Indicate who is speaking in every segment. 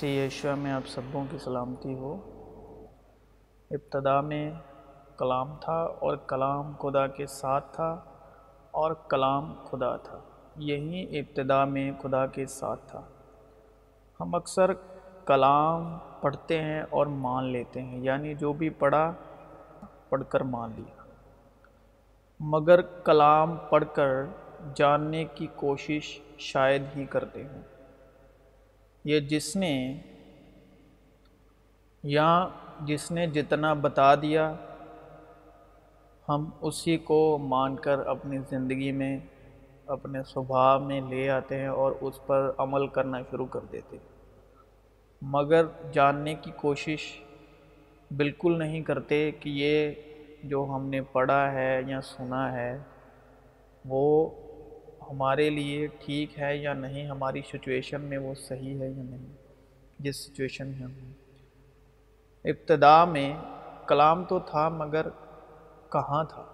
Speaker 1: مسیح یشوع میں آپ سبوں کی سلامتی ہو۔ ابتدا میں کلام تھا اور کلام خدا کے ساتھ تھا اور کلام خدا تھا۔ یہی ابتدا میں خدا کے ساتھ تھا۔ ہم اکثر کلام پڑھتے ہیں اور مان لیتے ہیں یعنی جو بھی پڑھا، پڑھ کر مان لیا۔ مگر کلام پڑھ کر جاننے کی کوشش شاید ہی کرتے ہیں یہ جس نے یا جس نے جتنا بتا دیا، ہم اسی کو مان کر اپنی زندگی میں، اپنے سبھاؤ میں لے آتے ہیں اور اس پر عمل کرنا شروع کر دیتے مگر جاننے کی کوشش بالکل نہیں کرتے کہ یہ جو ہم نے پڑھا ہے یا سنا ہے، وہ ہمارے لیے ٹھیک ہے یا نہیں، ہماری سچویشن میں وہ صحیح ہے یا نہیں، جس سچویشن میں ہم ابتدا میں کلام تو تھا مگر کہاں تھا؟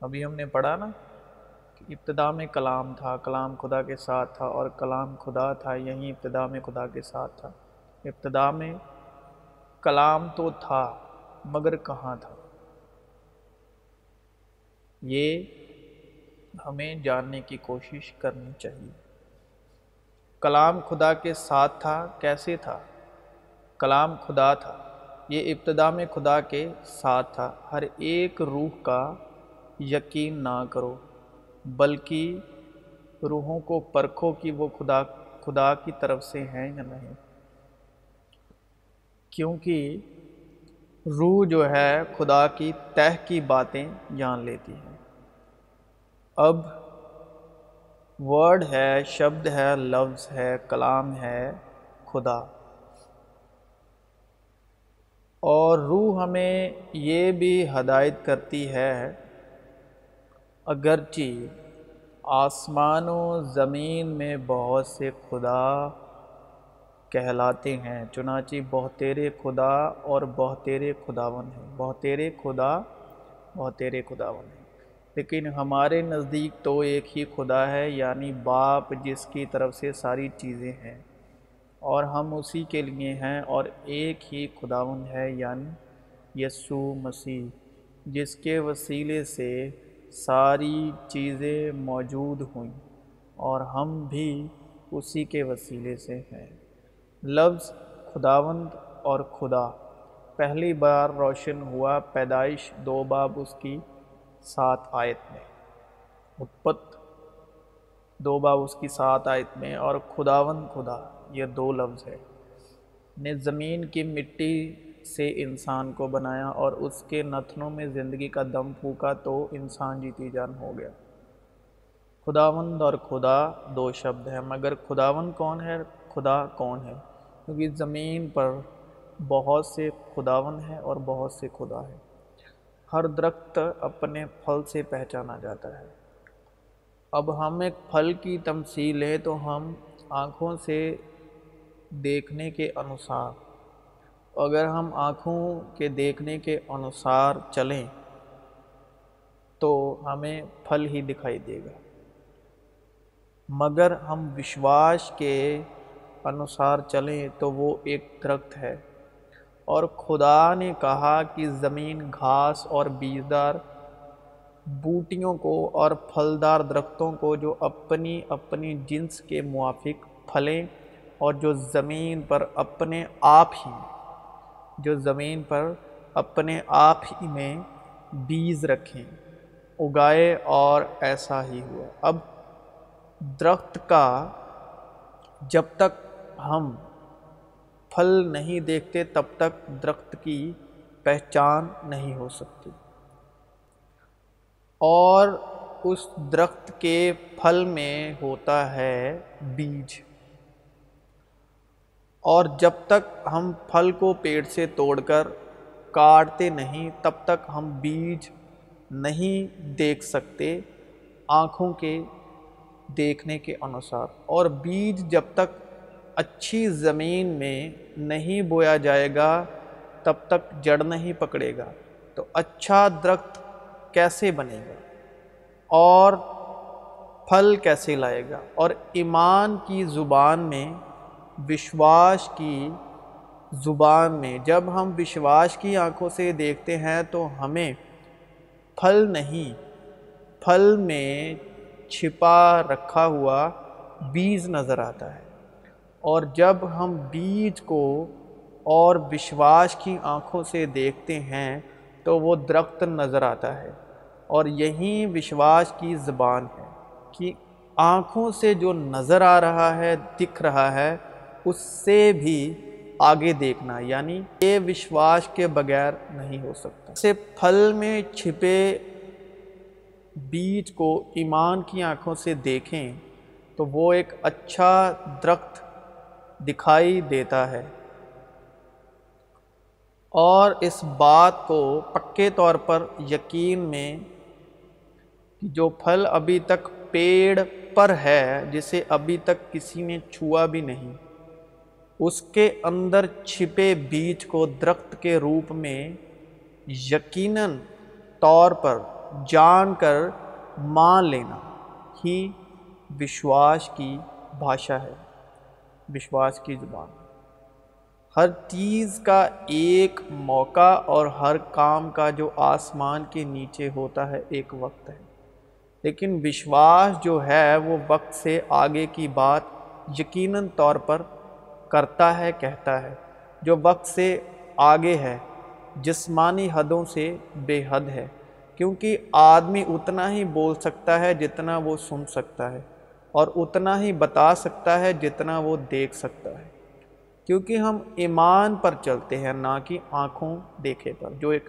Speaker 1: ابھی ہم نے پڑھا نا کہ ابتدا میں کلام تھا، کلام خدا کے ساتھ تھا اور کلام خدا تھا یہیں ابتدا میں خدا کے ساتھ تھا۔ ابتدا میں کلام تو تھا مگر کہاں تھا؟ یہ ہمیں جاننے کی کوشش کرنی چاہیے۔ کلام خدا کے ساتھ تھا، کیسے تھا؟ کلام خدا تھا۔ یہ ابتدا میں خدا کے ساتھ تھا۔ ہر ایک روح کا یقین نہ کرو، بلکہ روحوں کو پرکھو کہ وہ خدا خدا کی طرف سے ہیں یا نہیں۔ کیونکہ روح جو ہے، خدا کی تہ کی باتیں جان لیتی ہیں اب ورڈ ہے، شبد ہے، لفظ ہے، کلام ہے، خدا۔ اور روح ہمیں یہ بھی ہدایت کرتی ہے، اگرچہ آسمان و زمین میں بہت سے خدا کہلاتے ہیں، چنانچہ بہتیرے خدا اور بہتیرے خداون ہیں۔ بہتیرے خدا بہتیرے خداون ہیں۔ لیکن ہمارے نزدیک تو ایک ہی خدا ہے یعنی باپ، جس کی طرف سے ساری چیزیں ہیں۔ اور ہم اسی کے لیے ہیں اور ایک ہی خداون ہے یعنی یسو مسیح، جس کے وسیلے سے ساری چیزیں موجود ہوئیں۔ اور ہم بھی اسی کے وسیلے سے ہیں۔ لفظ خداوند اور خدا، پہلی بار روشن ہوا پیدائش دو باب اس کی۔ سات آیت میں۔ اتپت دو باب اس کی سات آیت میں، اور خداون خدا، یہ دو لفظ ہے نے زمین کی مٹی سے انسان کو بنایا، اور اس کے نتنوں میں زندگی کا دم پھونکا تو انسان جیتی جان ہو گیا۔ خداوند اور خدا دو شبد ہیں، مگر خداون کون ہے؟ خدا کون ہے؟ کیونکہ زمین پر بہت سے خداون ہیں اور بہت سے خدا ہیں۔ ہر درخت اپنے پھل سے پہچانا جاتا ہے۔ اب ہم ایک پھل کی تمثیل لیں تو ہم آنکھوں سے دیکھنے کے انوسار اگر ہم آنکھوں کے دیکھنے کے انوسار چلیں تو ہمیں پھل ہی دکھائی دے گا۔ مگر ہم وشواس کے انوسار چلیں تو وہ ایک درخت ہے۔ اور خدا نے کہا کہ زمین گھاس اور بیجدار بوٹیوں کو اور پھلدار درختوں کو جو اپنی اپنی جنس کے موافق پھلیں اور جو زمین پر اپنے آپ ہی جو زمین پر اپنے آپ ہی میں بیج رکھیں، اگائے اور ایسا ہی ہوا۔ اب درخت کا جب تک ہم پھل نہیں دیکھتے تب تک درخت کی پہچان نہیں ہو سکتی۔ اور اس درخت کے پھل میں ہوتا ہے بیج۔ اور جب تک ہم پھل کو پیڑ سے توڑ کر کاٹتے نہیں، تب تک ہم بیج نہیں دیکھ سکتے آنکھوں کے دیکھنے کے انوسار۔ اور بیج جب تک اچھی زمین میں نہیں بویا جائے گا، تب تک جڑ نہیں پکڑے گا۔ تو اچھا درخت کیسے بنے گا؟ اور پھل کیسے لائے گا؟ اور ایمان کی زبان میں وشواس کی زبان میں، جب ہم وشواس کی آنکھوں سے دیکھتے ہیں تو ہمیں پھل نہیں، پھل میں چھپا رکھا ہوا بیج نظر آتا ہے۔ اور جب ہم بیج کو اور وشواس کی آنکھوں سے دیکھتے ہیں تو وہ درخت نظر آتا ہے اور یہی وشواس کی زبان ہے کہ آنکھوں سے جو نظر آ رہا ہے، دکھ رہا ہے، اس سے بھی آگے دیکھنا یعنی یہ وشواس کے بغیر نہیں ہو سکتا۔ سے پھل میں چھپے بیج کو ایمان کی آنکھوں سے دیکھیں تو وہ ایک اچھا درخت دکھائی دیتا ہے۔ اور اس بات کو پکے طور پر یقین میں جو پھل ابھی تک پیڑ پر ہے، جسے ابھی تک کسی نے چھوا بھی نہیں، اس کے اندر چھپے بیج کو درخت کے روپ میں یقیناً طور پر جان کر مان لینا ہی وشواس کی بھاشا ہے۔ وشواس کی زبان۔ ہر چیز کا ایک موقع اور ہر کام کا جو آسمان کے نیچے ہوتا ہے، ایک وقت ہے۔ لیکن وشواس جو ہے، وہ وقت سے آگے کی بات یقیناً طور پر کرتا ہے، کہتا ہے۔ جو وقت سے آگے ہے، جسمانی حدوں سے بے حد ہے۔ کیونکہ آدمی اتنا ہی بول سکتا ہے جتنا وہ سن سکتا ہے۔ اور اتنا ہی بتا سکتا ہے جتنا وہ دیکھ سکتا ہے۔ کیونکہ ہم ایمان پر چلتے ہیں، نہ کہ آنکھوں دیکھے پر۔ جو ایک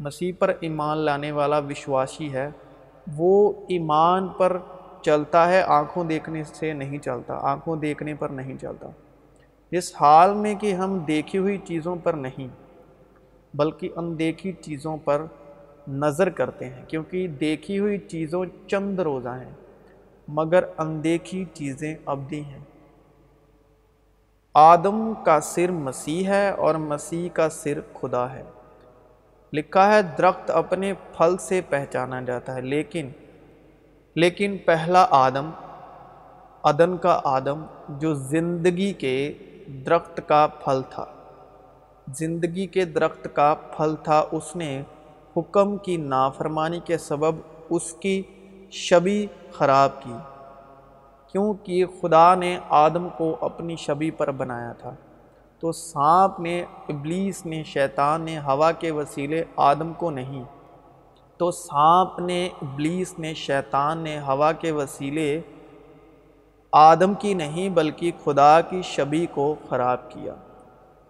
Speaker 1: مسیح پر ایمان لانے والا وشواسی ہے، وہ ایمان پر چلتا ہے، آنکھوں دیکھنے سے نہیں چلتا۔ آنکھوں دیکھنے پر نہیں چلتا۔ اس حال میں کہ ہم دیکھی ہوئی چیزوں پر نہیں، بلکہ اندیکھی چیزوں پر نظر کرتے ہیں۔ کیونکہ دیکھی ہوئی چیزوں چند روزہ ہیں۔ مگر اندیکھی چیزیں ابدی ہیں۔ آدم کا سر مسیح ہے اور مسیح کا سر خدا ہے۔ لکھا ہے، درخت اپنے پھل سے پہچانا جاتا ہے، لیکن لیکن پہلا آدم ادن کا آدم جو زندگی کے درخت کا پھل تھا۔ زندگی کے درخت کا پھل تھا، اس نے حکم کی نافرمانی کے سبب اس کی شبی خراب کی، کیونکہ خدا نے آدم کو اپنی شبی پر بنایا تھا۔ تو سانپ نے، ابلیس نے، شیطان نے، ہوا کے وسیلے آدم کو نہیں۔ تو سانپ نے، ابلیس نے، شیطان نے، ہوا کے وسیلے آدم کی نہیں، بلکہ خدا کی شبی کو خراب کیا۔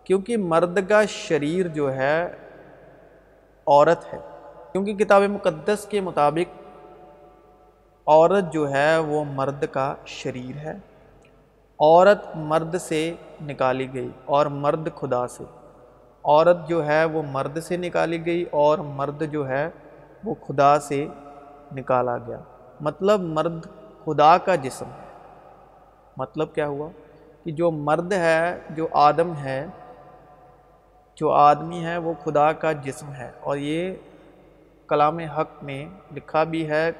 Speaker 1: کیونکہ مرد کا شریر جو ہے، عورت ہے۔ کیونکہ کتاب مقدس کے مطابق عورت جو ہے وہ مرد کا شریر ہے۔ عورت مرد سے نکالی گئی اور مرد خدا سے۔ عورت جو ہے وہ مرد سے نکالی گئی اور مرد جو ہے وہ خدا سے نکالا گیا۔ مطلب مرد خدا کا جسم۔ ہے مطلب کیا ہوا؟ کہ جو مرد ہے، جو آدم ہے، جو آدمی ہے وہ خدا کا جسم ہے۔ اور یہ کلام حق میں لکھا بھی ہے۔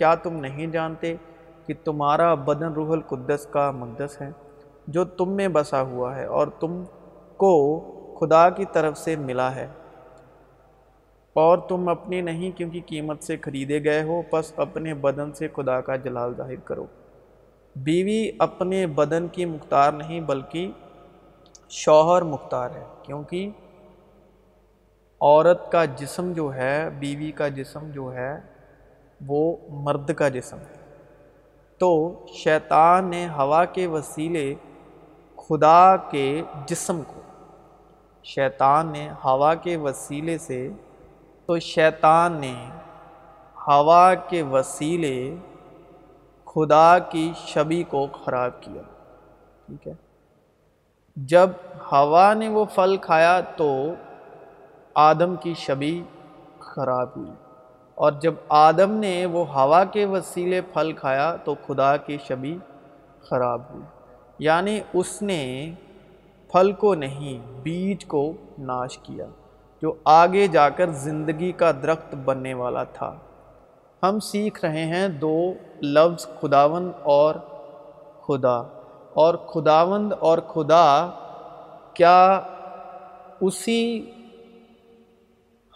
Speaker 1: کیا تم نہیں جانتے کہ تمہارا بدن روح القدس کا مقدس ہے جو تم میں بسا ہوا ہے اور تم کو خدا کی طرف سے ملا ہے؟ اور تم اپنی نہیں کیونکہ قیمت سے خریدے گئے ہو، پس اپنے بدن سے خدا کا جلال ظاہر کرو۔ بیوی اپنے بدن کی مختار نہیں بلکہ شوہر مختار ہے، کیونکہ عورت کا جسم جو ہے، بیوی کا جسم جو ہے وہ مرد کا جسم ہے۔ تو شیطان نے ہوا کے وسیلے خدا کے جسم کو، شیطان نے ہوا کے وسیلے سے، تو شیطان نے ہوا کے وسیلے خدا کی شبی کو خراب کیا۔ ٹھیک ہے۔ جب ہوا نے وہ پھل کھایا تو آدم کی شبی خراب ہوئی۔ اور جب آدم نے وہ ہوا کے وسیلے پھل کھایا تو خدا کی شبی خراب ہوئی۔ یعنی اس نے پھل کو نہیں، بیج کو ناش کیا، جو آگے جا کر زندگی کا درخت بننے والا تھا۔ ہم سیکھ رہے ہیں دو لفظ خداون اور خدا۔ اور خداوند اور خدا کیا اسی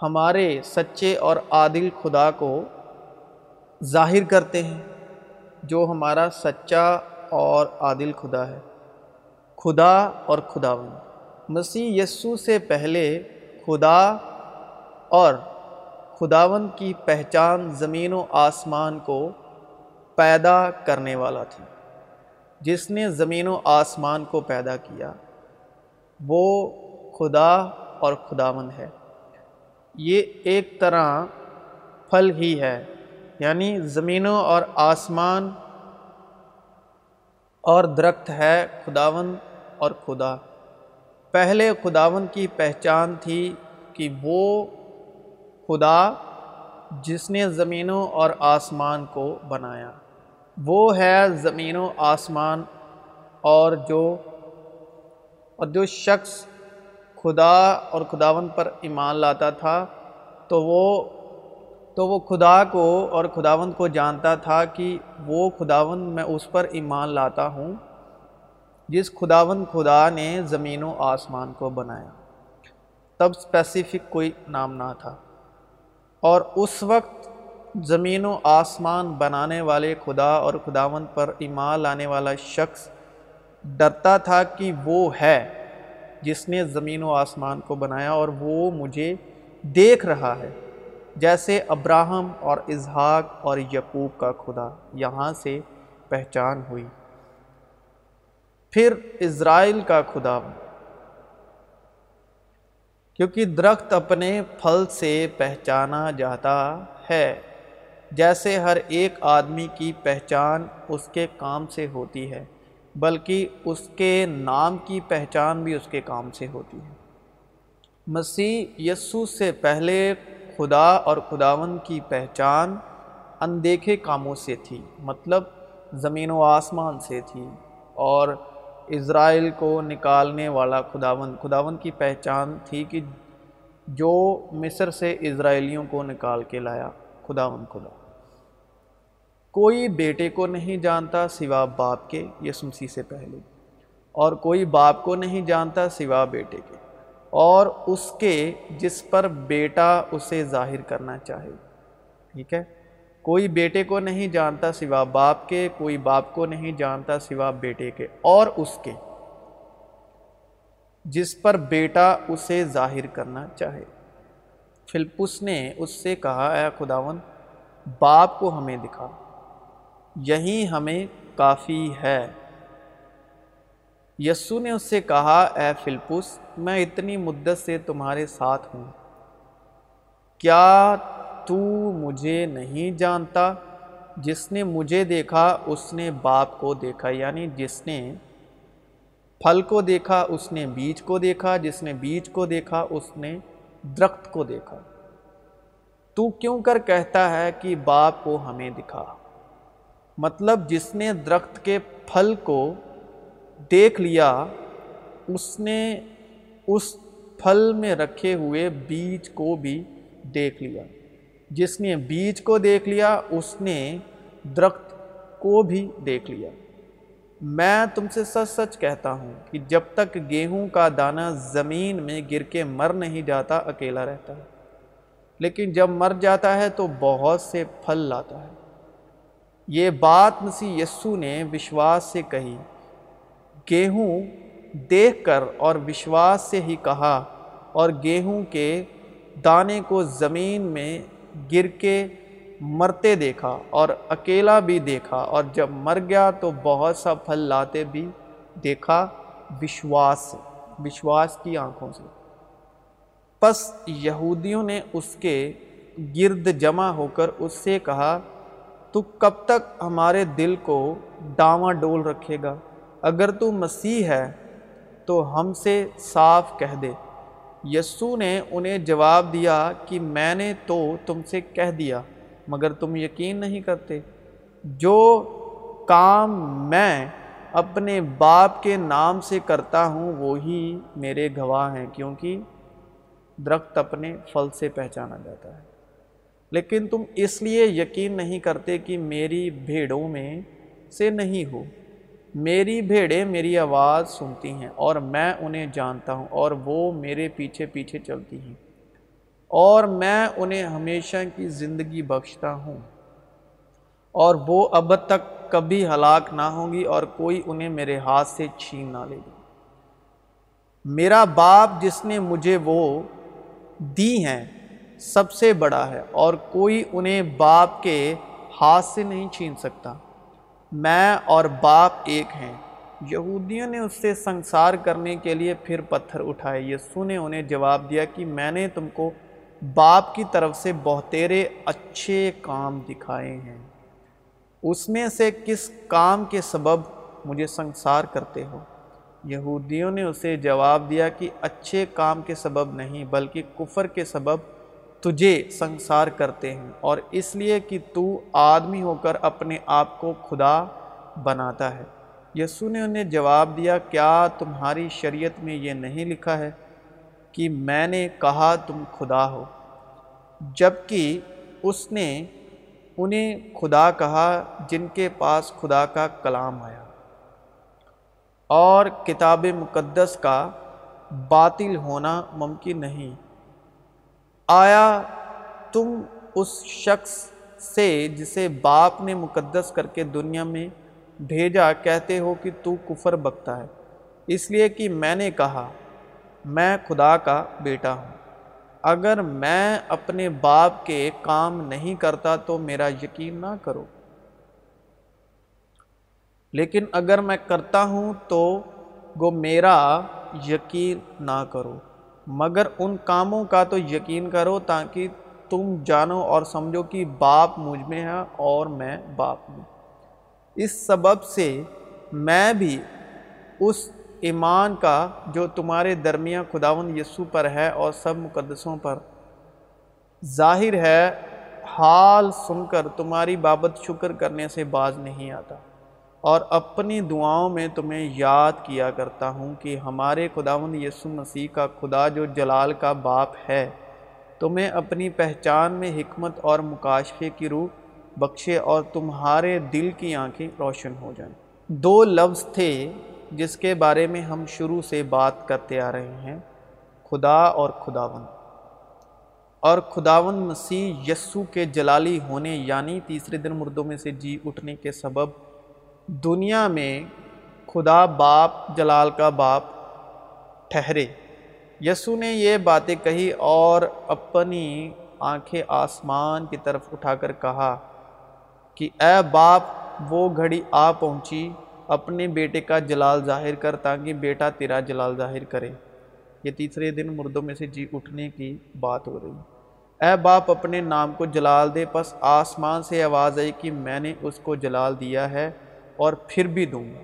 Speaker 1: ہمارے سچے اور عادل خدا کو ظاہر کرتے ہیں، جو ہمارا سچا اور عادل خدا ہے۔ خدا اور خداوند۔ مسیح یسو سے پہلے خدا اور خداون کی پہچان زمین و آسمان کو پیدا کرنے والا تھی۔ جس نے زمین و آسمان کو پیدا کیا، وہ خدا اور خداون ہے۔ یہ ایک طرح پھل ہی ہے۔ یعنی زمینوں اور آسمان اور درخت ہے خداون اور خدا۔ پہلے خداون کی پہچان تھی کہ وہ خدا جس نے زمینوں اور آسمان کو بنایا۔ وہ ہے زمین و آسمان اور جو اور جو شخص خدا اور خداون پر ایمان لاتا تھا تو وہ تو وہ خدا کو اور خداون کو جانتا تھا کہ وہ خداون میں اس پر ایمان لاتا ہوں جس خداون خدا نے زمین و آسمان کو بنایا۔ تب اسپیسیفک کوئی نام نہ تھا۔ اور اس وقت زمین و آسمان بنانے والے خدا اور خداون پر ایمان لانے والا شخص ڈرتا تھا کہ وہ ہے۔ جس نے زمین و آسمان کو بنایا اور وہ مجھے دیکھ رہا ہے، جیسے ابراہم اور اظہاق اور یقوب کا خدا یہاں سے پہچان ہوئی۔ پھر اسرائیل کا خدا کیونکہ درخت اپنے پھل سے پہچانا جاتا ہے، جیسے ہر ایک آدمی کی پہچان اس کے کام سے ہوتی ہے۔ بلکہ اس کے نام کی پہچان بھی اس کے کام سے ہوتی ہے۔ مسیح یسو سے پہلے خدا اور خداون کی پہچان اندیکھے کاموں سے تھی مطلب زمین و آسمان سے تھی اور اسرائیل کو نکالنے والا خداون۔ خداون کی پہچان تھی کہ جو مصر سے اسرائیلیوں کو نکال کے لایا، خداون خدا کوئی بیٹے کو نہیں جانتا سوا باپ کے یس مسیح سے پہلے، اور کوئی باپ کو نہیں جانتا سوا بیٹے کے، اور اس کے جس پر بیٹا اسے ظاہر کرنا چاہے۔ ٹھیک ہے؟ کوئی بیٹے کو نہیں جانتا سوا باپ کے، کوئی باپ کو نہیں جانتا سوا بیٹے کے، اور اس کے جس پر بیٹا اسے ظاہر کرنا چاہے۔ فلپس نے اس سے کہا، اے خداون باپ کو ہمیں دکھا۔ یہی ہمیں کافی ہے۔ یسو نے اس سے کہا، اے فلپس، میں اتنی مدت سے تمہارے ساتھ ہوں۔ کیا تو مجھے نہیں جانتا؟ جس نے مجھے دیکھا، اس نے باپ کو دیکھا۔ یعنی جس نے پھل کو دیکھا، اس نے بیج کو دیکھا۔ جس نے بیج کو دیکھا، اس نے درخت کو دیکھا۔ تو کیوں کر کہتا ہے کہ باپ کو ہمیں دکھا؟ مطلب جس نے درخت کے پھل کو دیکھ لیا، اس نے اس پھل میں رکھے ہوئے بیج کو بھی دیکھ لیا۔ جس نے بیج کو دیکھ لیا، اس نے درخت کو بھی دیکھ لیا۔ میں تم سے سچ سچ کہتا ہوں کہ جب تک گیہوں کا دانہ زمین میں گر کے مر نہیں جاتا، اکیلا رہتا ہے۔ لیکن جب مر جاتا ہے تو بہت سے پھل لاتا ہے۔ یہ بات مسیح یسو نے وشواس سے کہی، گیہوں دیکھ کر اور وشواس سے ہی کہا، اور گیہوں کے دانے کو زمین میں گر کے مرتے دیکھا اور اکیلا بھی دیکھا، اور جب مر گیا تو بہت سا پھل لاتے بھی دیکھا وشواس سے، وشواس کی آنکھوں سے۔ پس یہودیوں نے اس کے گرد جمع ہو کر اس سے کہا تو کب تک ہمارے دل کو ڈاواں ڈول رکھے گا؟ اگر تو مسیح ہے تو ہم سے صاف کہہ دے۔ یسو نے انہیں جواب دیا کہ میں نے تو تم سے کہہ دیا، مگر تم یقین نہیں کرتے۔ جو کام میں اپنے باپ کے نام سے کرتا ہوں، وہی میرے گواہ ہیں، کیونکہ درخت اپنے پھل سے پہچانا جاتا ہے۔ لیکن تم اس لیے یقین نہیں کرتے کہ میری بھیڑوں میں سے نہیں ہو۔ میری بھیڑیں میری آواز سنتی ہیں اور میں انہیں جانتا ہوں اور وہ میرے پیچھے پیچھے چلتی ہیں اور میں انہیں ہمیشہ کی زندگی بخشتا ہوں اور وہ اب تک کبھی ہلاک نہ ہوں گی اور کوئی انہیں میرے ہاتھ سے چھین نہ لے گی۔ میرا باپ جس نے مجھے وہ دی ہیں سب سے بڑا ہے اور کوئی انہیں باپ کے ہاتھ سے نہیں چھین سکتا۔ میں اور باپ ایک ہیں۔ یہودیوں نے اس سے سنسار کرنے کے لیے پھر پتھر اٹھائے۔ یہ سنے انہیں جواب دیا کہ میں نے تم کو باپ کی طرف سے بہتیرے اچھے کام دکھائے ہیں۔ اس میں سے کس کام کے سبب مجھے سنسار کرتے ہو؟ یہودیوں نے اسے جواب دیا کہ اچھے کام کے سبب نہیں، بلکہ کفر کے سبب تجھے سنسار کرتے ہیں اور اس لیے کہ تو آدمی ہو کر اپنے آپ کو خدا بناتا ہے۔ یسو نے انہیں جواب دیا، کیا تمہاری شریعت میں یہ نہیں لکھا ہے کہ میں نے کہا تم خدا ہو؟ جبکہ اس نے انہیں خدا کہا جن کے پاس خدا کا کلام آیا۔ اور کتاب مقدس کا باطل ہونا ممکن نہیں۔ آیا تم اس شخص سے جسے باپ نے مقدس کر کے دنیا میں بھیجا کہتے ہو کہ تو کفر بکتا ہے؟ اس لیے کہ میں نے کہا، میں خدا کا بیٹا ہوں۔ اگر میں اپنے باپ کے کام نہیں کرتا تو میرا یقین نہ کرو۔ لیکن اگر میں کرتا ہوں تو گو میرا یقین نہ کرو۔ مگر ان کاموں کا تو یقین کرو تاکہ تم جانو اور سمجھو کہ باپ مجھ میں ہے اور میں باپ میں اس سبب سے میں بھی اس ایمان کا جو تمہارے درمیان خداون یسو پر ہے اور سب مقدسوں پر ظاہر ہے، حال سن کر تمہاری بابت شکر کرنے سے باز نہیں آتا۔ اور اپنی دعاؤں میں تمہیں یاد کیا کرتا ہوں کہ ہمارے خداون یسو مسیح کا خدا جو جلال کا باپ ہے، تمہیں اپنی پہچان میں حکمت اور مکاشفے کی روح بخشے اور تمہارے دل کی آنکھیں روشن ہو جائیں۔ دو لفظ تھے جس کے بارے میں ہم شروع سے بات کرتے آ رہے ہیں، خدا اور خداون اور خداون مسیح یسو کے جلالی ہونے یعنی تیسرے دن مردوں میں سے جی اٹھنے کے سبب دنیا میں خدا باپ، جلال کا باپ ٹھہرے۔ یسو نے یہ باتیں کہی اور اپنی آنکھیں آسمان کی طرف اٹھا کر کہا کہ اے باپ، وہ گھڑی آ پہنچی، اپنے بیٹے کا جلال ظاہر کر تاکہ بیٹا تیرا جلال ظاہر کرے۔ یہ تیسرے دن مردوں میں سے جی اٹھنے کی بات ہو رہی۔ اے باپ، اپنے نام کو جلال دے، پس آسمان سے آواز آئی کہ میں نے اس کو جلال دیا ہے۔ اور پھر بھی دوں گا۔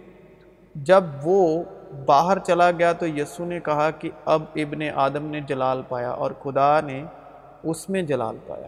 Speaker 1: جب وہ باہر چلا گیا تو یسو نے کہا کہ اب ابن آدم نے جلال پایا اور خدا نے اس میں جلال پایا۔